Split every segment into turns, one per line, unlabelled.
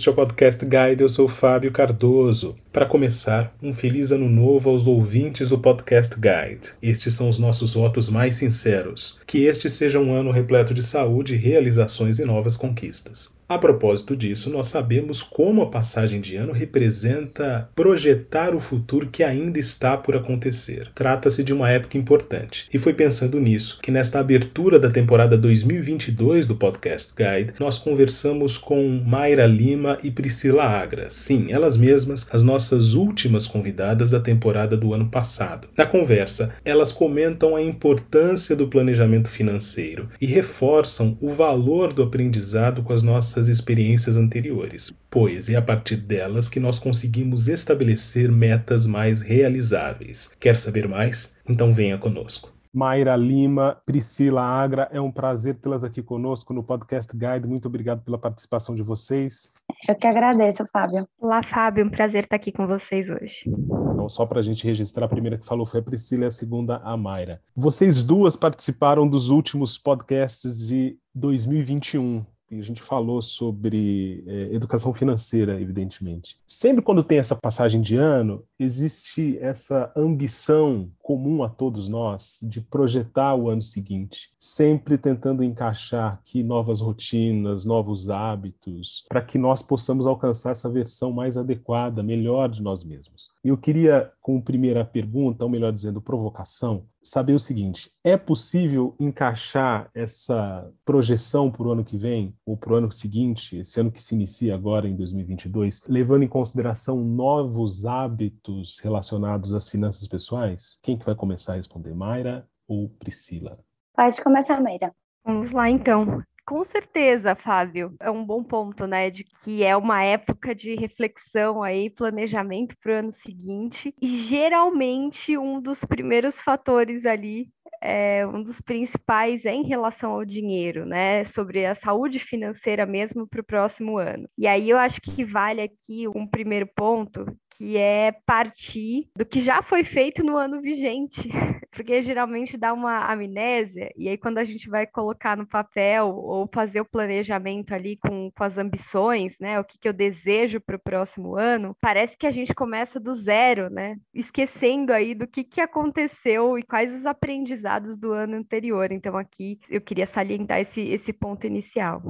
Este é o Podcast Guide, eu sou Fábio Cardoso. Para começar, um feliz ano novo aos ouvintes do Podcast Guide. Estes são os nossos votos mais sinceros. Que este seja um ano repleto de saúde, realizações e novas conquistas. A propósito disso, nós sabemos como a passagem de ano representa projetar o futuro que ainda está por acontecer. Trata-se de uma época importante. E foi pensando nisso que, nesta abertura da temporada 2022 do Podcast Guide, nós conversamos com Mayra Lima e Priscila Agra. Sim, elas mesmas, as nossas últimas convidadas da temporada do ano passado. Na conversa, elas comentam a importância do planejamento financeiro e reforçam o valor do aprendizado com as nossas nossas experiências anteriores, pois é a partir delas que nós conseguimos estabelecer metas mais realizáveis. Quer saber mais? Então venha conosco. Mayra Lima, Priscila Agra, é um prazer tê-las aqui conosco no Podcast Guide. Muito obrigado pela participação de vocês.
Eu que agradeço, Fábio.
Olá, Fábio, um prazer estar aqui com vocês hoje.
Então, só para a gente registrar, a primeira que falou foi a Priscila e a segunda a Mayra. Vocês duas participaram dos últimos podcasts de 2021 e a gente falou sobre é, educação financeira, evidentemente. Sempre quando tem essa passagem de ano, existe essa ambição comum a todos nós de projetar o ano seguinte, sempre tentando encaixar aqui novas rotinas, novos hábitos, para que nós possamos alcançar essa versão mais adequada, melhor de nós mesmos. Eu queria, como primeira pergunta, ou melhor dizendo, provocação, saber o seguinte: é possível encaixar essa projeção para o ano que vem, ou para o ano seguinte, esse ano que se inicia agora em 2022, levando em consideração novos hábitos relacionados às finanças pessoais? Quem que vai começar a responder, Mayra ou Priscila?
Pode começar, Mayra.
Vamos lá, então. Com certeza, Fábio. É um bom ponto, né? De que é uma época de reflexão aí, planejamento para o ano seguinte. E geralmente um dos primeiros fatores ali é, um dos principais é em relação ao dinheiro, né? Sobre a saúde financeira mesmo para o próximo ano. E aí eu acho que vale aqui um primeiro ponto, que é partir do que já foi feito no ano vigente, porque geralmente dá uma amnésia, e aí quando a gente vai colocar no papel ou fazer o planejamento ali com, com as ambições, né, o que, que eu desejo para o próximo ano, parece que a gente começa do zero, né, esquecendo aí do que, que aconteceu e quais os aprendizados do ano anterior. Então aqui eu queria salientar esse, esse ponto inicial.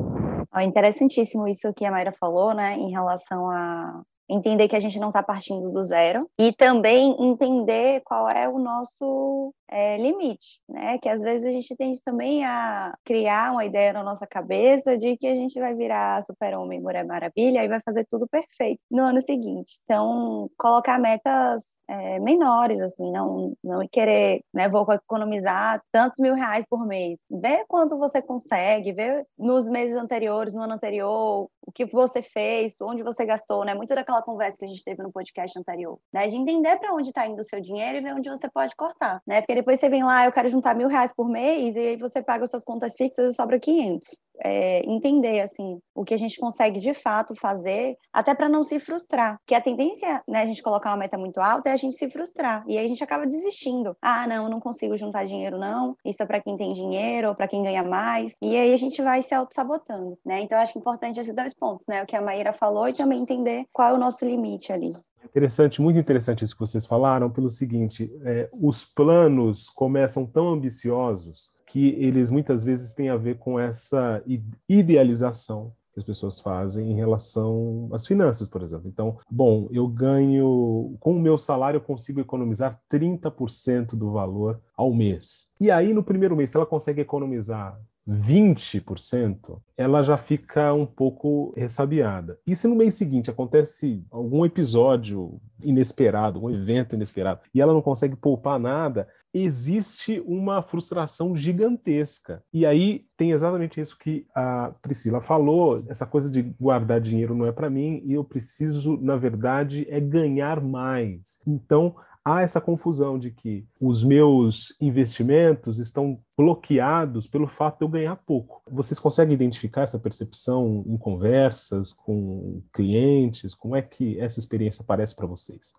É interessantíssimo isso que a Mayra falou, né, em relação a entender que a gente não está partindo do zero e também entender qual é o nosso é, limite, né? Que às vezes a gente tende também a criar uma ideia na nossa cabeça de que a gente vai virar super-homem, mulher maravilha e vai fazer tudo perfeito no ano seguinte. Então, colocar metas é, menores, assim, não, não querer, né? Vou economizar tantos mil reais por mês. Vê quanto você consegue, vê nos meses anteriores, no ano anterior, o que você fez, onde você gastou, né? Muito daquela conversa que a gente teve no podcast anterior, né? De entender para onde está indo o seu dinheiro e ver onde você pode cortar, né? Porque depois você vem lá, eu quero juntar mil reais por mês, e aí você paga as suas contas fixas e sobra 500. É, entender, assim, o que a gente consegue de fato fazer, até para não se frustrar. Porque a tendência, né, a gente colocar uma meta muito alta é a gente se frustrar. E aí a gente acaba desistindo. Ah, não, não consigo juntar dinheiro, não. Isso é para quem tem dinheiro ou para quem ganha mais. E aí a gente vai se auto-sabotando, né? Então, acho importante esses dois pontos, né? O que a Maíra falou e também entender qual é o nosso limite ali.
Interessante, muito interessante isso que vocês falaram, pelo seguinte: é, os planos começam tão ambiciosos que eles muitas vezes têm a ver com essa idealização que as pessoas fazem em relação às finanças, por exemplo. Então, bom, eu ganho, com o meu salário, eu consigo economizar 30% do valor ao mês. E aí, no primeiro mês, se ela consegue economizar 20%, ela já fica um pouco ressabiada. E se no mês seguinte acontece algum episódio inesperado, um evento inesperado, e ela não consegue poupar nada, existe uma frustração gigantesca. E aí tem exatamente isso que a Priscila falou, essa coisa de guardar dinheiro não é para mim e eu preciso, na verdade, é ganhar mais. Então, há essa confusão de que os meus investimentos estão bloqueados pelo fato de eu ganhar pouco. Vocês conseguem identificar essa percepção em conversas com clientes? Como é que essa experiência aparece para vocês?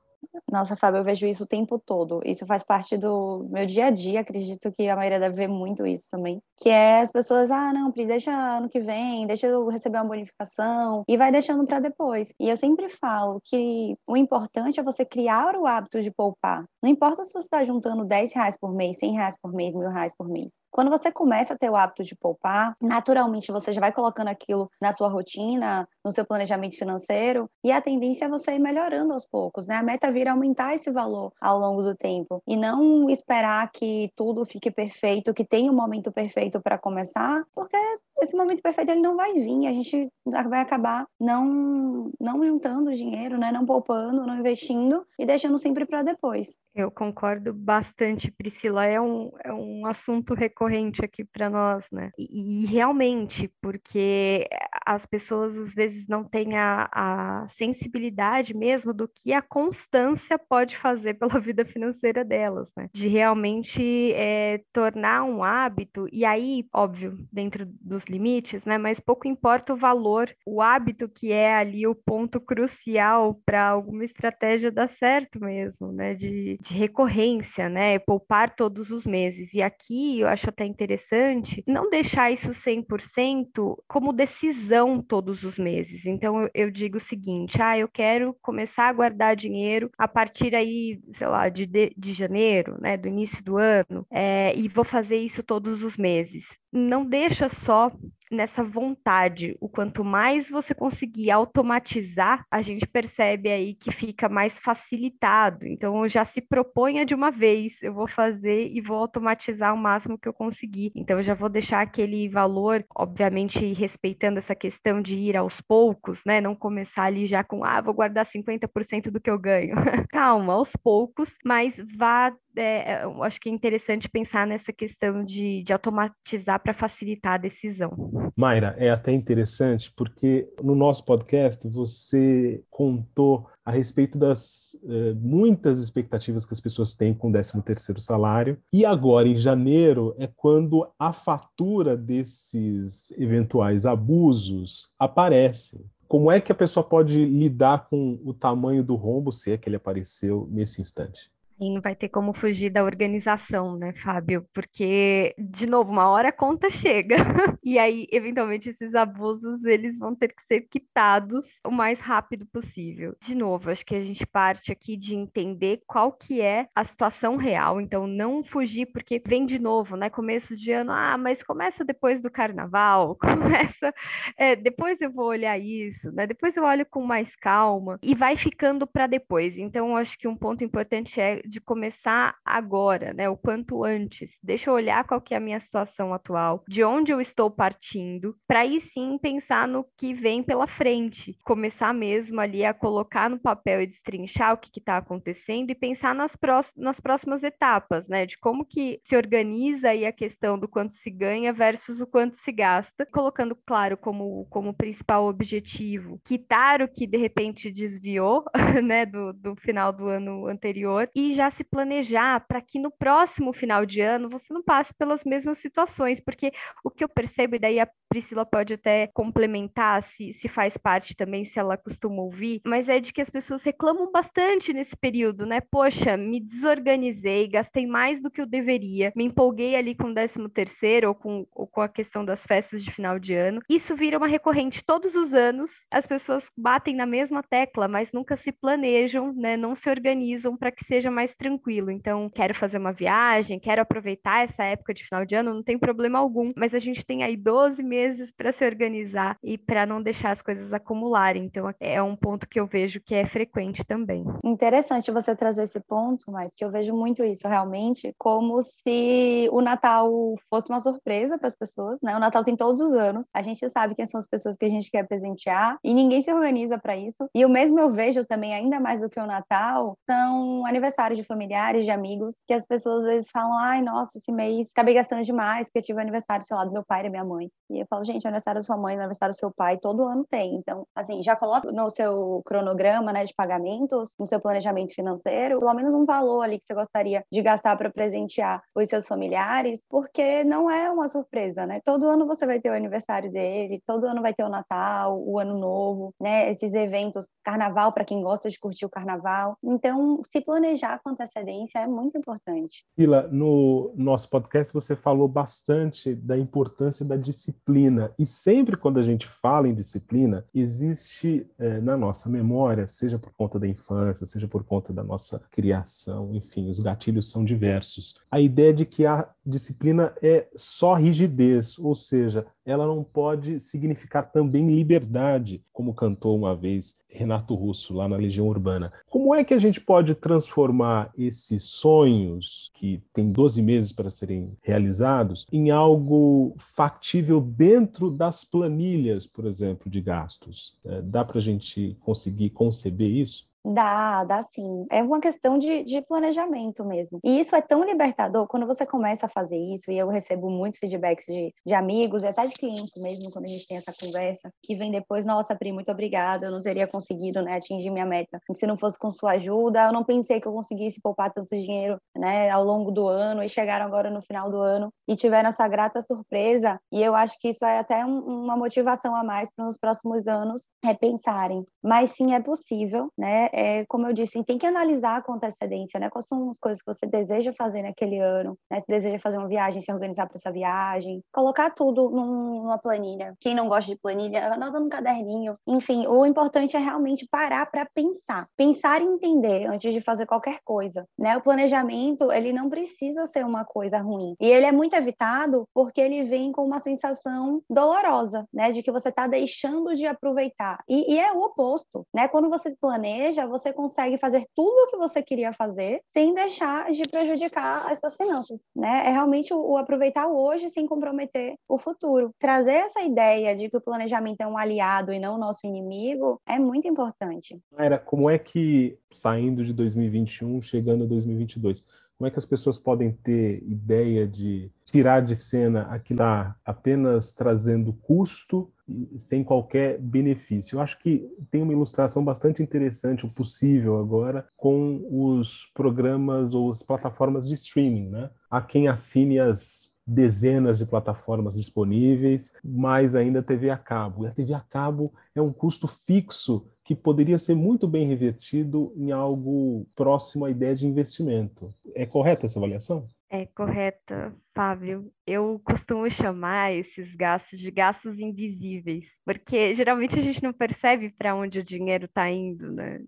Nossa, Fábio, eu vejo isso o tempo todo. Isso faz parte do meu dia a dia, acredito que a maioria deve ver muito isso também. Que é as pessoas, ah, não, Pri, deixa ano que vem, deixa eu receber uma bonificação, e vai deixando para depois. E eu sempre falo que o importante é você criar o hábito de poupar. Não importa se você está juntando 10 reais por mês, 100 reais por mês, mil reais por mês. Quando você começa a ter o hábito de poupar, naturalmente você já vai colocando aquilo na sua rotina, no seu planejamento financeiro, e a tendência é você ir melhorando aos poucos, né? A meta vira aumentar esse valor ao longo do tempo e não esperar que tudo fique perfeito, que tenha um momento perfeito para começar, porque esse momento perfeito ele não vai vir, a gente vai acabar não não juntando dinheiro, né, não poupando, não investindo e deixando sempre para depois.
Eu concordo bastante, Priscila. É um, é um assunto recorrente aqui para nós, né? E, e, realmente, porque as pessoas às vezes não têm a, a sensibilidade mesmo do que a constância pode fazer pela vida financeira delas, né? De realmente é, tornar um hábito, e aí, óbvio, dentro dos limites, né? Mas pouco importa o valor, o hábito que é ali o ponto crucial para alguma estratégia dar certo mesmo, né? De, de recorrência, né? Poupar todos os meses. E aqui eu acho até interessante não deixar isso 100% como decisão todos os meses. Então eu, eu digo o seguinte: ah, eu quero começar a guardar dinheiro a partir aí, sei lá, de, de, de janeiro, né? Do início do ano, é, e vou fazer isso todos os meses. Não deixa só nessa vontade. O quanto mais você conseguir automatizar, a gente percebe aí que fica mais facilitado. Então, já se proponha de uma vez, eu vou fazer e vou automatizar o máximo que eu conseguir. Então, eu já vou deixar aquele valor, obviamente, respeitando essa questão de ir aos poucos, né? Não começar ali já com, ah, vou guardar 50% do que eu ganho. Calma, aos poucos, mas vá é, eu acho que é interessante pensar nessa questão de, de automatizar para facilitar a decisão.
Mayra, é até interessante porque no nosso podcast você contou a respeito das eh, muitas expectativas que as pessoas têm com o 13º salário. E agora, em janeiro, é quando a fatura desses eventuais abusos aparece. Como é que a pessoa pode lidar com o tamanho do rombo, se é que ele apareceu nesse instante?
E não vai ter como fugir da organização, né, Fábio? Porque, de novo, uma hora a conta chega. e aí, eventualmente, esses abusos, eles vão ter que ser quitados o mais rápido possível. De novo, acho que a gente parte aqui de entender qual que é a situação real. Então, não fugir, porque vem de novo, né? Começo de ano, ah, mas começa depois do carnaval, começa... É, depois eu vou olhar isso, né? Depois eu olho com mais calma. E vai ficando para depois. Então, acho que um ponto importante é de começar agora, né? O quanto antes. Deixa eu olhar qual que é a minha situação atual, de onde eu estou partindo, para aí sim pensar no que vem pela frente. Começar mesmo ali a colocar no papel e destrinchar o que está acontecendo e pensar nas, nas próximas etapas, né? De como que se organiza aí a questão do quanto se ganha versus o quanto se gasta, colocando claro como, como principal objetivo quitar o que de repente desviou, né, do, do final do ano anterior e já já se planejar para que no próximo final de ano você não passe pelas mesmas situações, porque o que eu percebo, e daí a Priscila pode até complementar se, se faz parte também, se ela costuma ouvir, mas é de que as pessoas reclamam bastante nesse período, né? Poxa, me desorganizei, gastei mais do que eu deveria, me empolguei ali com o 13 terceiro ou com, ou com a questão das festas de final de ano. Isso vira uma recorrente todos os anos, as pessoas batem na mesma tecla, mas nunca se planejam, né? Não se organizam para que seja mais mais tranquilo. Então, quero fazer uma viagem, quero aproveitar essa época de final de ano, não tem problema algum, mas a gente tem aí 12 meses para se organizar e para não deixar as coisas acumularem. Então, é um ponto que eu vejo que é frequente também.
Interessante você trazer esse ponto, Mai, porque eu vejo muito isso realmente como se o Natal fosse uma surpresa para as pessoas, né? O Natal tem todos os anos, a gente sabe quem são as pessoas que a gente quer presentear e ninguém se organiza para isso. E o mesmo eu vejo também, ainda mais do que o Natal, são aniversários de familiares, de amigos, que as pessoas às vezes falam, ai, nossa, esse mês acabei gastando demais, porque tive aniversário, sei lá, do meu pai e da minha mãe. E eu falo, gente, aniversário da sua mãe, aniversário do seu pai, todo ano tem. Então, assim, já coloca no seu cronograma, né, de pagamentos, no seu planejamento financeiro, pelo menos um valor ali que você gostaria de gastar para presentear os seus familiares, porque não é uma surpresa, né? Todo ano você vai ter o aniversário deles, todo ano vai ter o Natal, o Ano Novo, né? Esses eventos, carnaval para quem gosta de curtir o carnaval. Então, se planejar com antecedência é muito importante.
Sila, no nosso podcast você falou bastante da importância da disciplina e sempre quando a gente fala em disciplina, existe é, na nossa memória, seja por conta da infância, seja por conta da nossa criação, enfim, os gatilhos são diversos. A ideia de que a disciplina é só rigidez, ou seja, ela não pode significar também liberdade, como cantou uma vez Renato Russo lá na Legião Urbana. Como é que a gente pode transformar esses sonhos, que têm 12 meses para serem realizados, em algo factível dentro das planilhas, por exemplo, de gastos? É, dá para a gente conseguir conceber isso?
Dá, dá sim. É uma questão de, de planejamento mesmo. E isso é tão libertador quando você começa a fazer isso, e eu recebo muitos feedbacks de, de amigos e até de clientes mesmo, quando a gente tem essa conversa, que vem depois, nossa, Pri, muito obrigada, eu não teria conseguido né, atingir minha meta. Se não fosse com sua ajuda, eu não pensei que eu conseguisse poupar tanto dinheiro né, ao longo do ano, e chegaram agora no final do ano e tiveram essa grata surpresa. E eu acho que isso é até um, uma motivação a mais para nos próximos anos repensarem. Mas sim, é possível, né? É, como eu disse, tem que analisar com antecedência, né? Quais são as coisas que você deseja fazer naquele ano, né? Se deseja fazer uma viagem, se organizar para essa viagem, colocar tudo numa planilha. Quem não gosta de planilha, anota num caderninho. Enfim, o importante é realmente parar para pensar, pensar e entender antes de fazer qualquer coisa, né? O planejamento, ele não precisa ser uma coisa ruim. E ele é muito evitado porque ele vem com uma sensação dolorosa, né? De que você está deixando de aproveitar. E, e é o oposto, né? Quando você planeja, você consegue fazer tudo o que você queria fazer sem deixar de prejudicar as suas finanças, né? É realmente o, o aproveitar hoje sem comprometer o futuro. Trazer essa ideia de que o planejamento é um aliado e não o nosso inimigo é muito importante.
Era como é que saindo de 2021, chegando a 2022, como é que as pessoas podem ter ideia de tirar de cena aquilo está apenas trazendo custo sem qualquer benefício. Eu acho que tem uma ilustração bastante interessante, o possível agora, com os programas ou as plataformas de streaming, né? Há quem assine as dezenas de plataformas disponíveis, mais ainda TV a cabo. E a TV a cabo é um custo fixo que poderia ser muito bem revertido em algo próximo à ideia de investimento. É correta essa avaliação?
É correta, Fábio. Eu costumo chamar esses gastos de gastos invisíveis, porque geralmente a gente não percebe para onde o dinheiro está indo, né?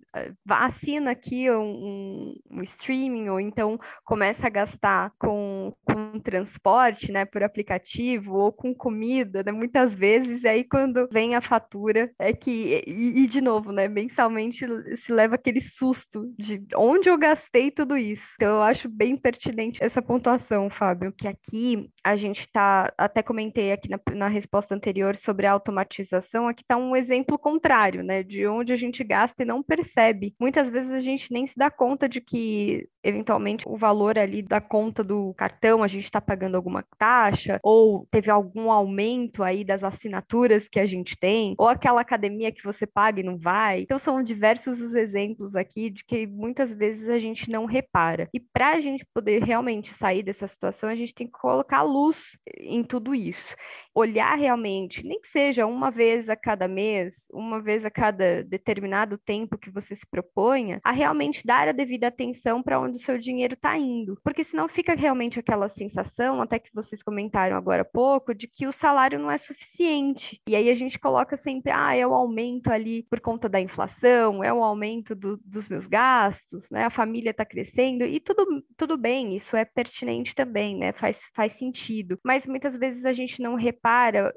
Assina aqui um, um, streaming, ou então começa a gastar com, com transporte, né, por aplicativo, ou com comida, né? Muitas vezes, aí quando vem a fatura, é que, e, e de novo, né, mensalmente se leva aquele susto de onde eu gastei tudo isso. Então eu acho bem pertinente essa pontuação, Fábio, que aqui a gente está, até comentei aqui na, na, resposta anterior sobre a automatização, aqui está um exemplo contrário, né, de onde a gente gasta e não percebe. Muitas vezes a gente nem se dá conta de que, eventualmente, o valor ali da conta do cartão, a gente está pagando alguma taxa, ou teve algum aumento aí das assinaturas que a gente tem, ou aquela academia que você paga e não vai. Então, são diversos os exemplos aqui de que muitas vezes a gente não repara. E para a gente poder realmente sair dessa situação, a gente tem que colocar luz em tudo isso. Olhar realmente, nem que seja uma vez a cada mês, uma vez a cada determinado tempo que você se proponha, a realmente dar a devida atenção para onde o seu dinheiro está indo. Porque senão fica realmente aquela sensação, até que vocês comentaram agora há pouco, de que o salário não é suficiente. E aí a gente coloca sempre, ah, é o aumento ali por conta da inflação, é o aumento do, dos meus gastos, né? A família está crescendo, e tudo, tudo bem, isso é pertinente também, né? Faz faz, sentido. Mas muitas vezes a gente não repara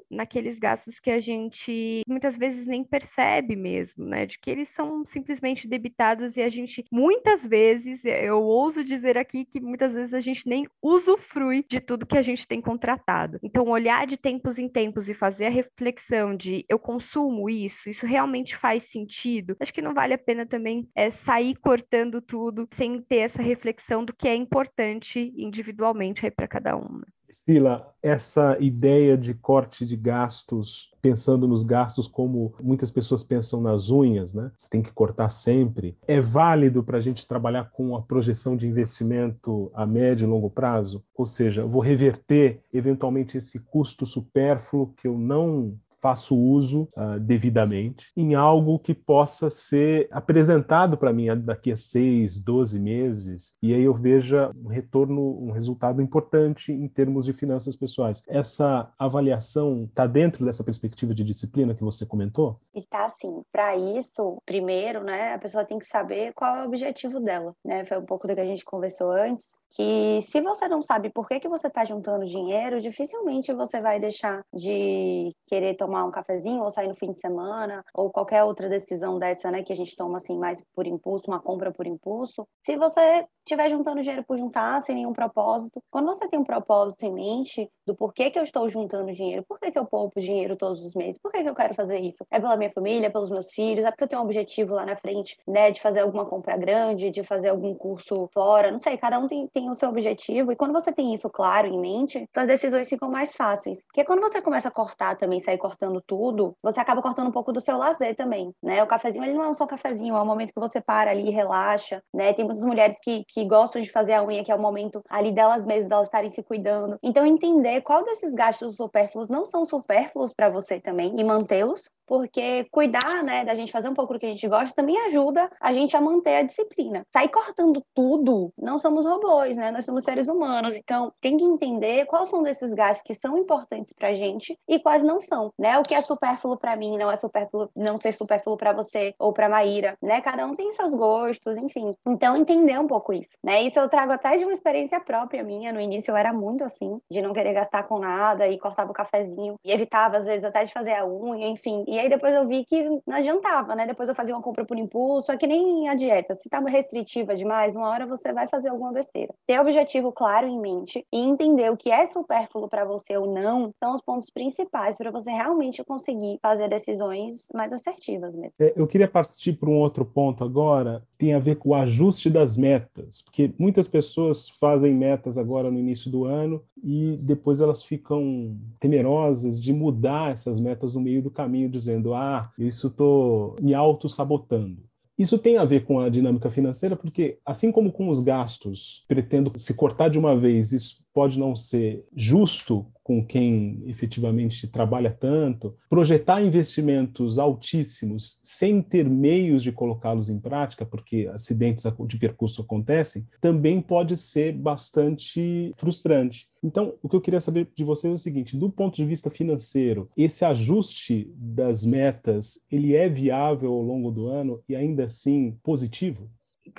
naqueles gastos que a gente muitas vezes nem percebe mesmo, né? De que eles são simplesmente debitados e a gente, muitas vezes, eu ouso dizer aqui que muitas vezes a gente nem usufrui de tudo que a gente tem contratado. Então, olhar de tempos em tempos e fazer a reflexão de eu consumo isso, isso realmente faz sentido. Acho que não vale a pena também é, sair cortando tudo sem ter essa reflexão do que é importante individualmente aí para cada um.
Sila, essa ideia de corte de gastos, pensando nos gastos como muitas pessoas pensam nas unhas, né? Você tem que cortar sempre. É válido para a gente trabalhar com a projeção de investimento a médio e longo prazo? Ou seja, vou reverter eventualmente esse custo supérfluo que eu não faço uso uh, devidamente em algo que possa ser apresentado para mim daqui a seis, doze meses, e aí eu veja um retorno, um resultado importante em termos de finanças pessoais. Essa avaliação está dentro dessa perspectiva de disciplina que você comentou?
Está sim. Para isso, primeiro, né, a pessoa tem que saber qual é o objetivo dela, né? Foi um pouco do que a gente conversou antes, que se você não sabe por que, que você está juntando dinheiro, dificilmente você vai deixar de querer tomar um cafezinho ou sair no fim de semana ou qualquer outra decisão dessa, né, que a gente toma assim mais por impulso, uma compra por impulso. Se você estiver juntando dinheiro por juntar, sem nenhum propósito, quando você tem um propósito em mente do porquê que eu estou juntando dinheiro, por que, que eu poupo dinheiro todos os meses, por que, que eu quero fazer isso? É pela minha família, pelos meus filhos, é porque eu tenho um objetivo lá na frente, né, de fazer alguma compra grande, de fazer algum curso fora, não sei, cada um tem, tem o seu objetivo e quando você tem isso claro em mente, suas decisões ficam mais fáceis. Porque quando você começa a cortar também, sair cortando tudo, você acaba cortando um pouco do seu lazer também, né? O cafezinho, ele não é só um cafezinho, é um momento que você para ali, relaxa, né? Tem muitas mulheres que, que gostam de fazer a unha, que é o momento ali delas mesmas, delas estarem se cuidando. Então, entender qual desses gastos supérfluos não são supérfluos para você também e mantê-los, porque cuidar, né, da gente fazer um pouco do que a gente gosta também ajuda a gente a manter a disciplina. Sair cortando tudo, não somos robôs, né? Nós somos seres humanos, então tem que entender quais são desses gastos que são importantes pra gente e quais não são, né? O que é supérfluo para mim não é supérfluo, não ser supérfluo para você ou para Maíra, né? Cada um tem seus gostos, enfim. Então entender um pouco isso, né? Isso eu trago até de uma experiência própria minha. No início eu era muito assim, de não querer gastar com nada e cortava o cafezinho e evitava às vezes até de fazer a unha, enfim. E e aí depois eu vi que não adiantava, né? Depois eu fazia uma compra por impulso, é que nem a dieta. Se tá restritiva demais, uma hora você vai fazer alguma besteira. Ter objetivo claro em mente e entender o que é supérfluo para você ou não são os pontos principais para você realmente conseguir fazer decisões mais assertivas mesmo.
É, eu queria partir para um outro ponto agora, tem a ver com o ajuste das metas, porque muitas pessoas fazem metas agora no início do ano e depois elas ficam temerosas de mudar essas metas no meio do caminho, dizendo: ah, isso estou me auto-sabotando. Isso tem a ver com a dinâmica financeira, porque, assim como com os gastos, pretendo se cortar de uma vez, isso pode não ser justo com quem efetivamente trabalha tanto, projetar investimentos altíssimos sem ter meios de colocá-los em prática, porque acidentes de percurso acontecem, também pode ser bastante frustrante. Então, o que eu queria saber de vocês é o seguinte: do ponto de vista financeiro, esse ajuste das metas, ele é viável ao longo do ano e ainda assim positivo?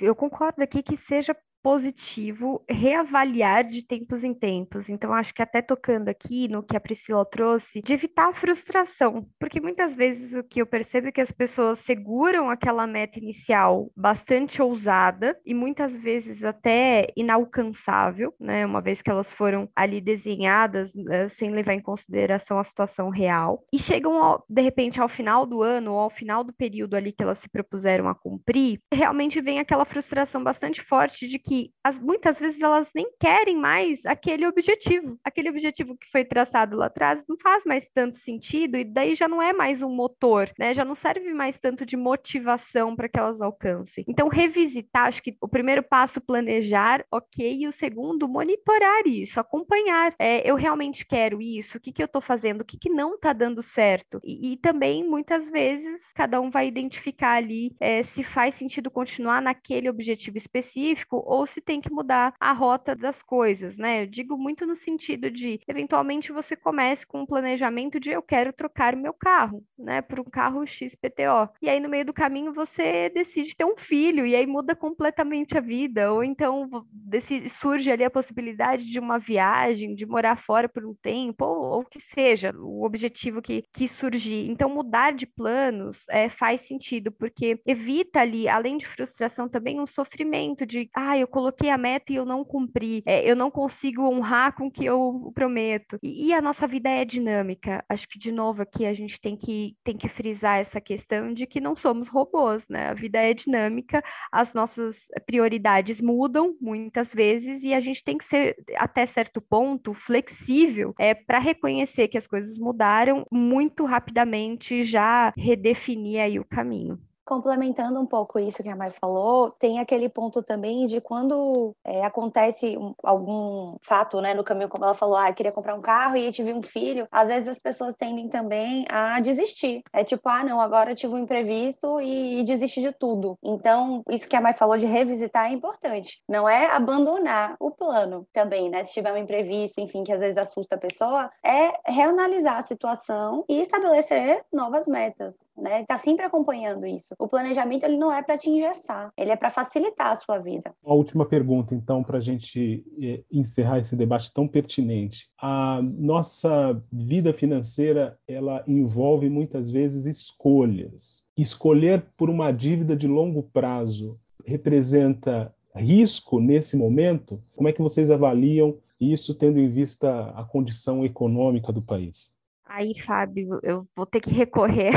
Eu concordo aqui que seja positivo reavaliar de tempos em tempos. Então, acho que até tocando aqui no que a Priscila trouxe, de evitar a frustração, porque muitas vezes o que eu percebo é que as pessoas seguram aquela meta inicial bastante ousada e muitas vezes até inalcançável, né? Uma vez que elas foram ali desenhadas uh, sem levar em consideração a situação real e chegam ao, de repente ao final do ano ou ao final do período ali que elas se propuseram a cumprir, realmente vem aquela frustração bastante forte de que que as, muitas vezes elas nem querem mais aquele objetivo. Aquele objetivo que foi traçado lá atrás não faz mais tanto sentido e daí já não é mais um motor, né? Já não serve mais tanto de motivação para que elas alcancem. Então, revisitar, acho que o primeiro passo, planejar, ok, e o segundo, monitorar isso, acompanhar. É, eu realmente quero isso, o que, que eu estou fazendo, o que, que não está dando certo. E, e, também, muitas vezes, cada um vai identificar ali é, se faz sentido continuar naquele objetivo específico ou ou se tem que mudar a rota das coisas, né? Eu digo muito no sentido de, eventualmente, você comece com um planejamento de eu quero trocar meu carro, né, por um carro XPTO. E aí, no meio do caminho, você decide ter um filho, e aí muda completamente a vida. Ou então decide, surge ali a possibilidade de uma viagem, de morar fora por um tempo, ou o que seja, o objetivo que, que surgir. Então, mudar de planos é, faz sentido, porque evita ali, além de frustração, também um sofrimento de, ah, eu coloquei a meta e eu não cumpri, é, eu não consigo honrar com o que eu prometo. E, e, a nossa vida é dinâmica. Acho que, de novo, aqui a gente tem que, tem que frisar essa questão de que não somos robôs, né? A vida é dinâmica, as nossas prioridades mudam muitas vezes e a gente tem que ser, até certo ponto, flexível é, para reconhecer que as coisas mudaram muito rapidamente, já redefinir aí o caminho.
Complementando um pouco isso que a Mai falou, tem aquele ponto também de quando é, acontece um, algum fato né, no caminho, como ela falou, ah, queria comprar um carro e tive um filho, às vezes as pessoas tendem também a desistir. É tipo, ah, não, agora eu tive um imprevisto e, e desisti de tudo. Então, isso que a Mai falou de revisitar é importante. Não é abandonar o plano também, né? Se tiver um imprevisto, enfim, que às vezes assusta a pessoa, é reanalisar a situação e estabelecer novas metas, né? Tá sempre acompanhando isso. O planejamento ele não é para te engessar, ele é para facilitar a sua vida.
Uma última pergunta, então, para a gente eh, encerrar esse debate tão pertinente. A nossa vida financeira ela envolve muitas vezes escolhas. Escolher por uma dívida de longo prazo representa risco nesse momento? Como é que vocês avaliam isso tendo em vista a condição econômica do país?
Aí, Fábio, eu vou ter que recorrer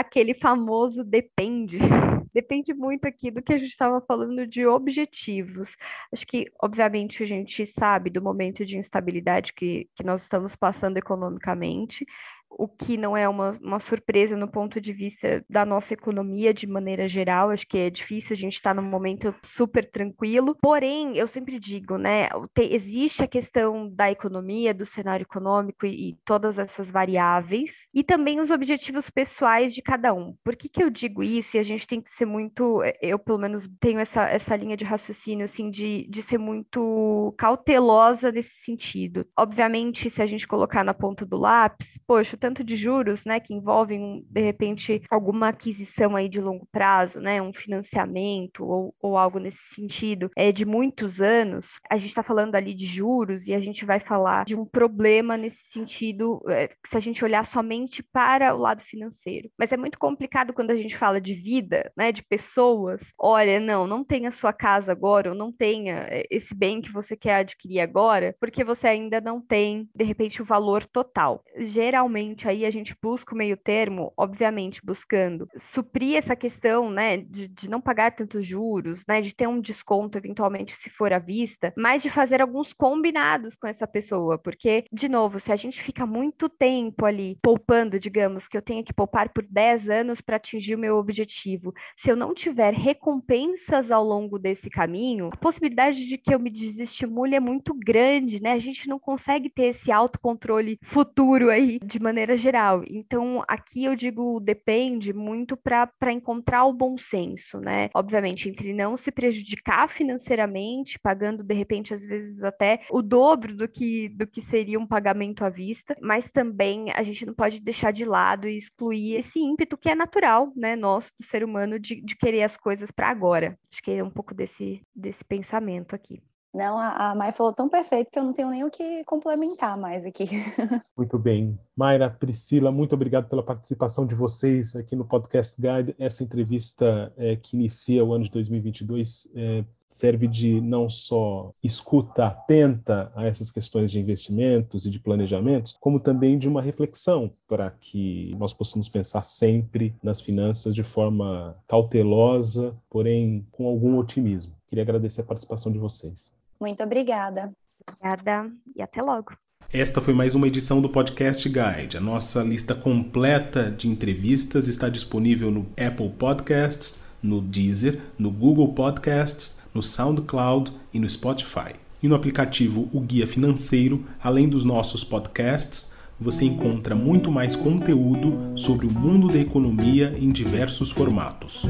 àquele famoso depende. Depende muito aqui do que a gente estava falando de objetivos. Acho que, obviamente, a gente sabe do momento de instabilidade que, que nós estamos passando economicamente o que não é uma, uma surpresa no ponto de vista da nossa economia de maneira geral. Acho que é difícil a gente estar tá num momento super tranquilo. Porém, eu sempre digo, né, existe a questão da economia, do cenário econômico e, e, todas essas variáveis, e também os objetivos pessoais de cada um. Por que, que eu digo isso? E a gente tem que ser muito, eu pelo menos tenho essa, essa linha de raciocínio, assim, de, de ser muito cautelosa nesse sentido. Obviamente, se a gente colocar na ponta do lápis, poxa, tanto de juros, né, que envolvem, de repente, alguma aquisição aí de longo prazo, né, um financiamento ou, ou algo nesse sentido, é de muitos anos, a gente está falando ali de juros e a gente vai falar de um problema nesse sentido, é, se a gente olhar somente para o lado financeiro. Mas é muito complicado quando a gente fala de vida, né, de pessoas. Olha, não, não tenha sua casa agora, ou não tenha é, esse bem que você quer adquirir agora, porque você ainda não tem, de repente, o valor total. Geralmente Aí a gente busca o meio termo, obviamente buscando suprir essa questão, né, de, de não pagar tantos juros, né, de ter um desconto eventualmente se for à vista, mas de fazer alguns combinados com essa pessoa, porque, de novo, se a gente fica muito tempo ali poupando, digamos, que eu tenho que poupar por 10 anos para atingir o meu objetivo, se eu não tiver recompensas ao longo desse caminho, a possibilidade de que eu me desestimule é muito grande, né? A gente não consegue ter esse autocontrole futuro aí de maneira maneira geral. Então, aqui eu digo depende muito para encontrar o bom senso, né? Obviamente, entre não se prejudicar financeiramente, pagando de repente, às vezes, até o dobro do que, do que seria um pagamento à vista, mas também a gente não pode deixar de lado e excluir esse ímpeto que é natural, né, nosso, do ser humano, de, de querer as coisas para agora. Acho que é um pouco desse, desse pensamento aqui.
Não, a, a Mai falou tão perfeito que eu não tenho nem o que complementar mais aqui.
Muito bem. Mayra, Priscila, muito obrigado pela participação de vocês aqui no Podcast Guide. Essa entrevista é, que inicia o ano de 2022 é, serve de não só escuta atenta a essas questões de investimentos e de planejamentos, como também de uma reflexão para que nós possamos pensar sempre nas finanças de forma cautelosa, porém com algum otimismo. Queria agradecer a participação de vocês.
Muito obrigada.
Obrigada e até logo.
Esta foi mais uma edição do Podcast Guide. A nossa lista completa de entrevistas está disponível no Apple Podcasts, no Deezer, no Google Podcasts, no SoundCloud e no Spotify. E no aplicativo O Guia Financeiro, além dos nossos podcasts, você encontra muito mais conteúdo sobre o mundo da economia em diversos formatos.